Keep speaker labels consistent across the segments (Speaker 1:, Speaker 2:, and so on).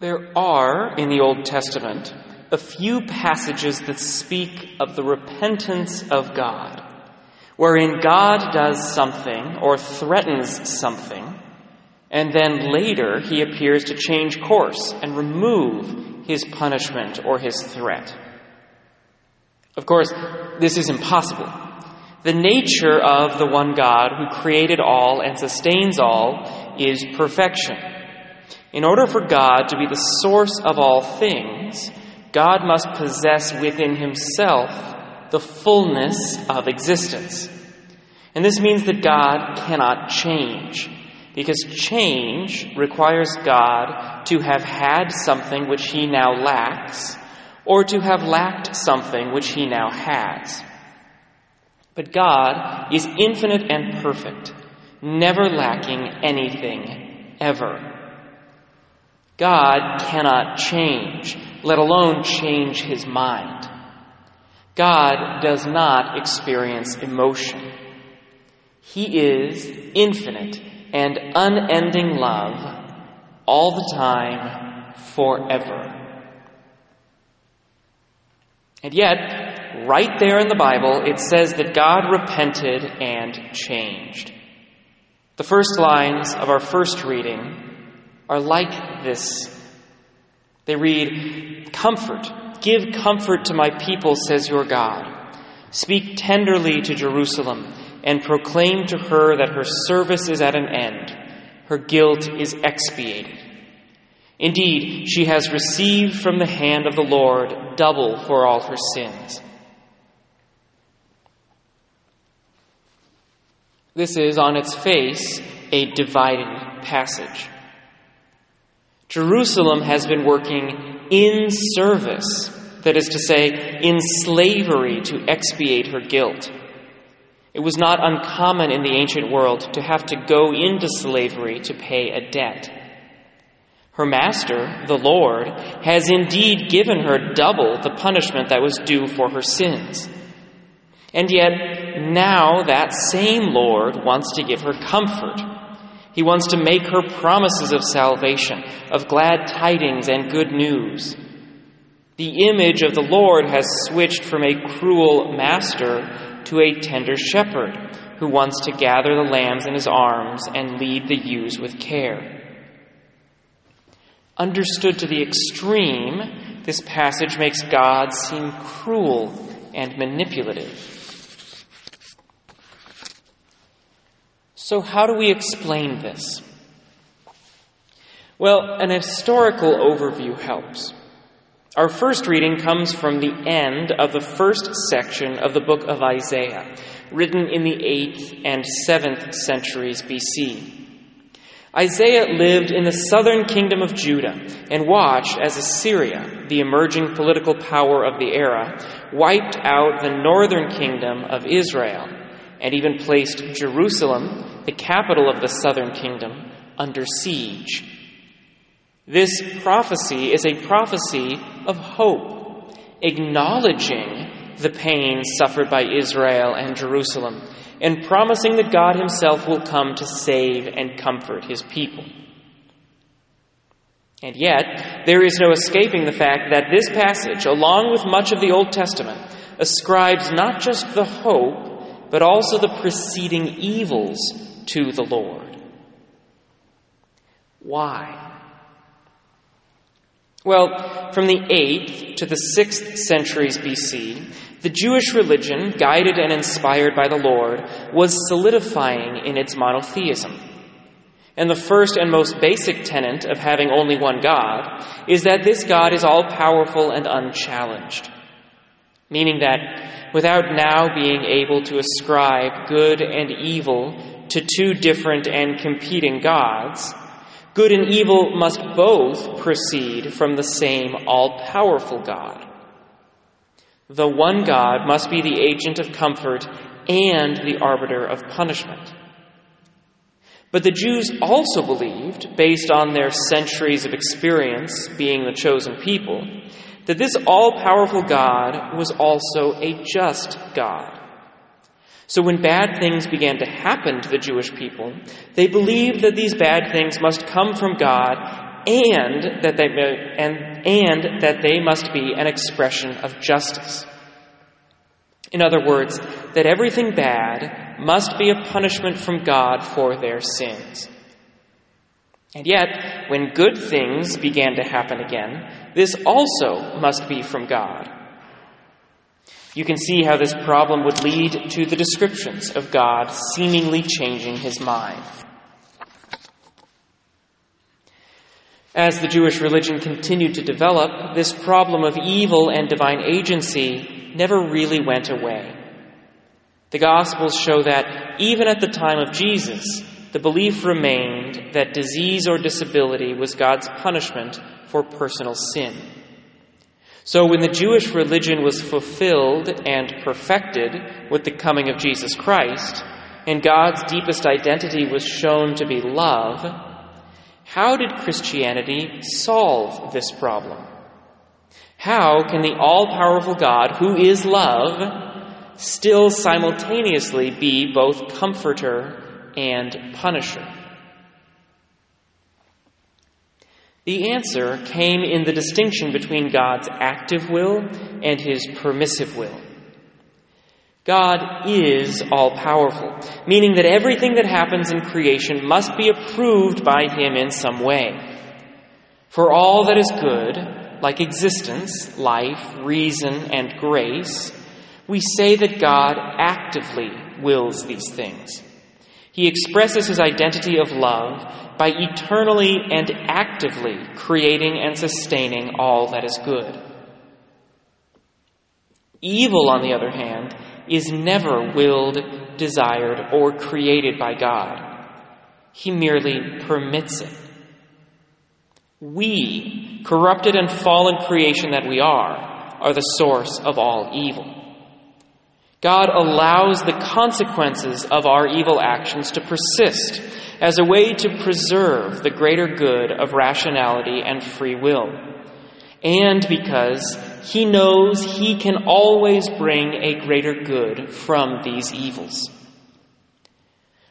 Speaker 1: There are, in the Old Testament, a few passages that speak of the repentance of God, wherein God does something or threatens something, and then later he appears to change course and remove his punishment or his threat. Of course, this is impossible. The nature of the one God who created all and sustains all is perfection. In order for God to be the source of all things, God must possess within himself the fullness of existence. And this means that God cannot change, because change requires God to have had something which he now lacks, or to have lacked something which he now has. But God is infinite and perfect, never lacking anything, ever. God cannot change, let alone change his mind. God does not experience emotion. He is infinite and unending love all the time, forever. And yet, right there in the Bible, it says that God repented and changed. The first lines of our first reading are like this. They read, Comfort, give comfort to my people, says your God. Speak tenderly to Jerusalem and proclaim to her that her service is at an end, her guilt is expiated. Indeed, she has received from the hand of the Lord double for all her sins. This is, on its face, a divided passage. Jerusalem has been working in service, that is to say, in slavery to expiate her guilt. It was not uncommon in the ancient world to have to go into slavery to pay a debt. Her master, the Lord, has indeed given her double the punishment that was due for her sins. And yet, now that same Lord wants to give her comfort he wants to make her promises of salvation, of glad tidings and good news. The image of the Lord has switched from a cruel master to a tender shepherd who wants to gather the lambs in his arms and lead the ewes with care. Understood to the extreme, this passage makes God seem cruel and manipulative. So, how do we explain this? Well, an historical overview helps. Our first reading comes from the end of the first section of the book of Isaiah, written in the 8th and 7th centuries BC. Isaiah lived in the southern kingdom of Judah and watched as Assyria, the emerging political power of the era, wiped out the northern kingdom of Israel and even placed Jerusalem, the capital of the southern kingdom, under siege. This prophecy is a prophecy of hope, acknowledging the pain suffered by Israel and Jerusalem, and promising that God Himself will come to save and comfort His people. And yet, there is no escaping the fact that this passage, along with much of the Old Testament, ascribes not just the hope but also the preceding evils to the Lord. Why? Well, from the 8th to the 6th centuries BC, the Jewish religion, guided and inspired by the Lord, was solidifying in its monotheism. And the first and most basic tenet of having only one God is that this God is all powerful and unchallenged meaning that without now being able to ascribe good and evil to two different and competing gods, good and evil must both proceed from the same all powerful God. The one God must be the agent of comfort and the arbiter of punishment. But the Jews also believed, based on their centuries of experience being the chosen people, that this all powerful God was also a just God. So when bad things began to happen to the Jewish people, they believed that these bad things must come from God and that they and, and that they must be an expression of justice. In other words, that everything bad must be a punishment from God for their sins. And yet, when good things began to happen again, this also must be from God. You can see how this problem would lead to the descriptions of God seemingly changing his mind. As the Jewish religion continued to develop, this problem of evil and divine agency never really went away. The Gospels show that even at the time of Jesus, the belief remained that disease or disability was God's punishment for personal sin. So when the Jewish religion was fulfilled and perfected with the coming of Jesus Christ, and God's deepest identity was shown to be love, how did Christianity solve this problem? How can the all powerful God, who is love, still simultaneously be both comforter and punisher? The answer came in the distinction between God's active will and his permissive will. God is all powerful, meaning that everything that happens in creation must be approved by him in some way. For all that is good, like existence, life, reason, and grace, we say that God actively wills these things. He expresses his identity of love by eternally and actively creating and sustaining all that is good. Evil, on the other hand, is never willed, desired, or created by God. He merely permits it. We, corrupted and fallen creation that we are, are the source of all evil. God allows the consequences of our evil actions to persist as a way to preserve the greater good of rationality and free will. And because he knows he can always bring a greater good from these evils.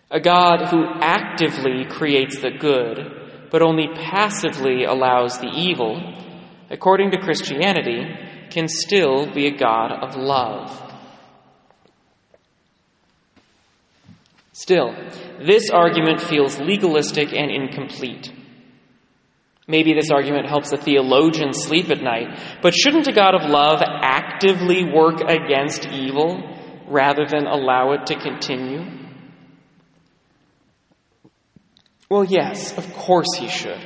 Speaker 1: A God who actively creates the good, but only passively allows the evil, according to Christianity, can still be a God of love. Still, this argument feels legalistic and incomplete. Maybe this argument helps a theologian sleep at night, but shouldn't a God of love actively work against evil rather than allow it to continue? Well, yes, of course he should.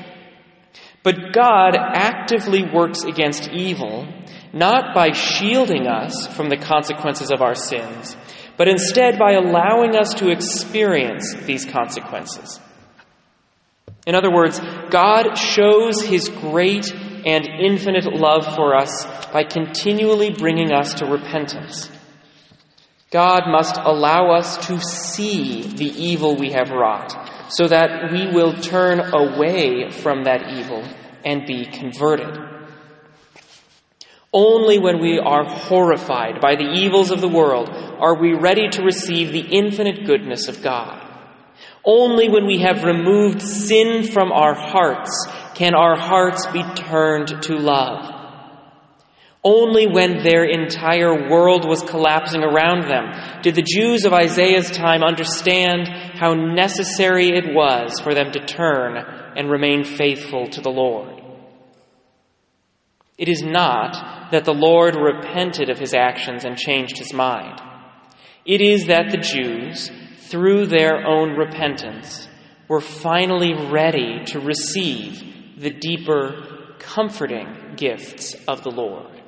Speaker 1: But God actively works against evil not by shielding us from the consequences of our sins, but instead by allowing us to experience these consequences. In other words, God shows his great and infinite love for us by continually bringing us to repentance. God must allow us to see the evil we have wrought so that we will turn away from that evil and be converted. Only when we are horrified by the evils of the world are we ready to receive the infinite goodness of God. Only when we have removed sin from our hearts can our hearts be turned to love. Only when their entire world was collapsing around them did the Jews of Isaiah's time understand how necessary it was for them to turn and remain faithful to the Lord. It is not that the Lord repented of his actions and changed his mind. It is that the Jews, through their own repentance, were finally ready to receive the deeper, comforting gifts of the Lord.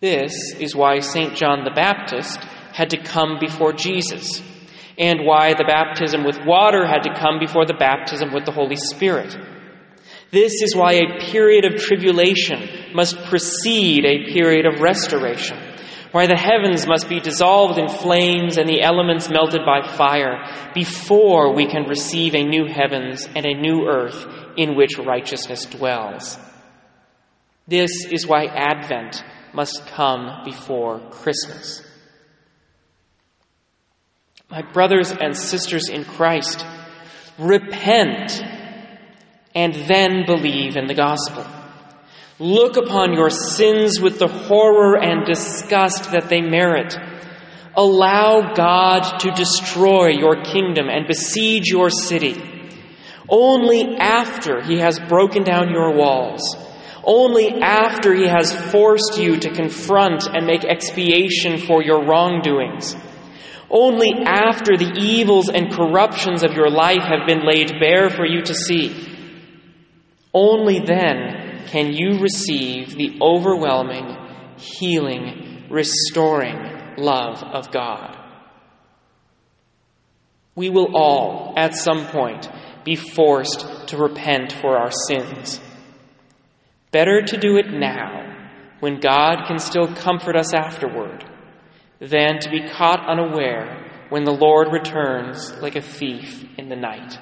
Speaker 1: This is why St. John the Baptist had to come before Jesus, and why the baptism with water had to come before the baptism with the Holy Spirit. This is why a period of tribulation must precede a period of restoration, why the heavens must be dissolved in flames and the elements melted by fire before we can receive a new heavens and a new earth in which righteousness dwells. This is why Advent must come before Christmas. My brothers and sisters in Christ, Repent and then believe in the gospel. Look upon your sins with the horror and disgust that they merit. Allow God to destroy your kingdom and besiege your city. Only after He has broken down your walls, only after He has forced you to confront and make expiation for your wrongdoings, only after the evils and corruptions of your life have been laid bare for you to see, only then can you receive the overwhelming, healing, restoring love of God. We will all, at some point, be forced to repent for our sins. Better to do it now, when God can still comfort us afterward, than to be caught unaware when the Lord returns like a thief in the night.